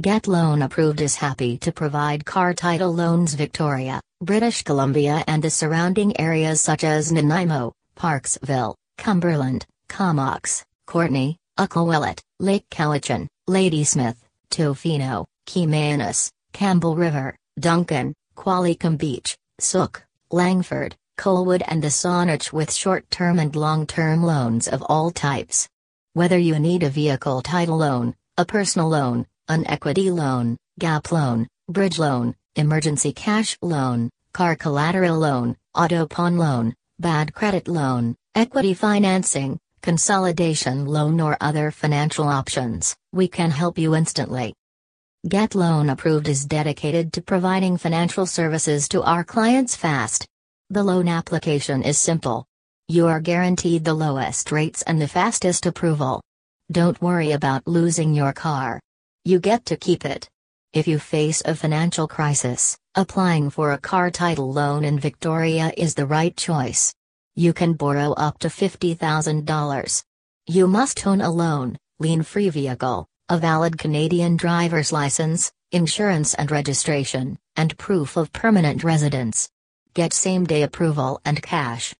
Get Loan Approved is happy to provide car title loans Victoria, British Columbia and the surrounding areas such as Nanaimo, Parksville, Cumberland, Comox, Courtenay, Ucluelet, Lake Cowichan, Ladysmith, Tofino, Chemainus, Campbell River, Duncan, Qualicum Beach, Sooke, Langford, Colwood and the Saanich with short-term and long-term loans of all types. Whether you need a vehicle title loan, a personal loan, an equity loan, gap loan, bridge loan, emergency cash loan, car collateral loan, auto pawn loan, bad credit loan, equity financing, consolidation loan or other financial options, we can help you instantly. Get Loan Approved is dedicated to providing financial services to our clients fast. The loan application is simple. You are guaranteed the lowest rates and the fastest approval. Don't worry about losing your car. You get to keep it. If you face a financial crisis, applying for a car title loan in Victoria is the right choice. You can borrow up to $50,000. You must own a loan, lien free vehicle, a valid Canadian driver's license, insurance and registration, and proof of permanent residence. Get same day approval and cash.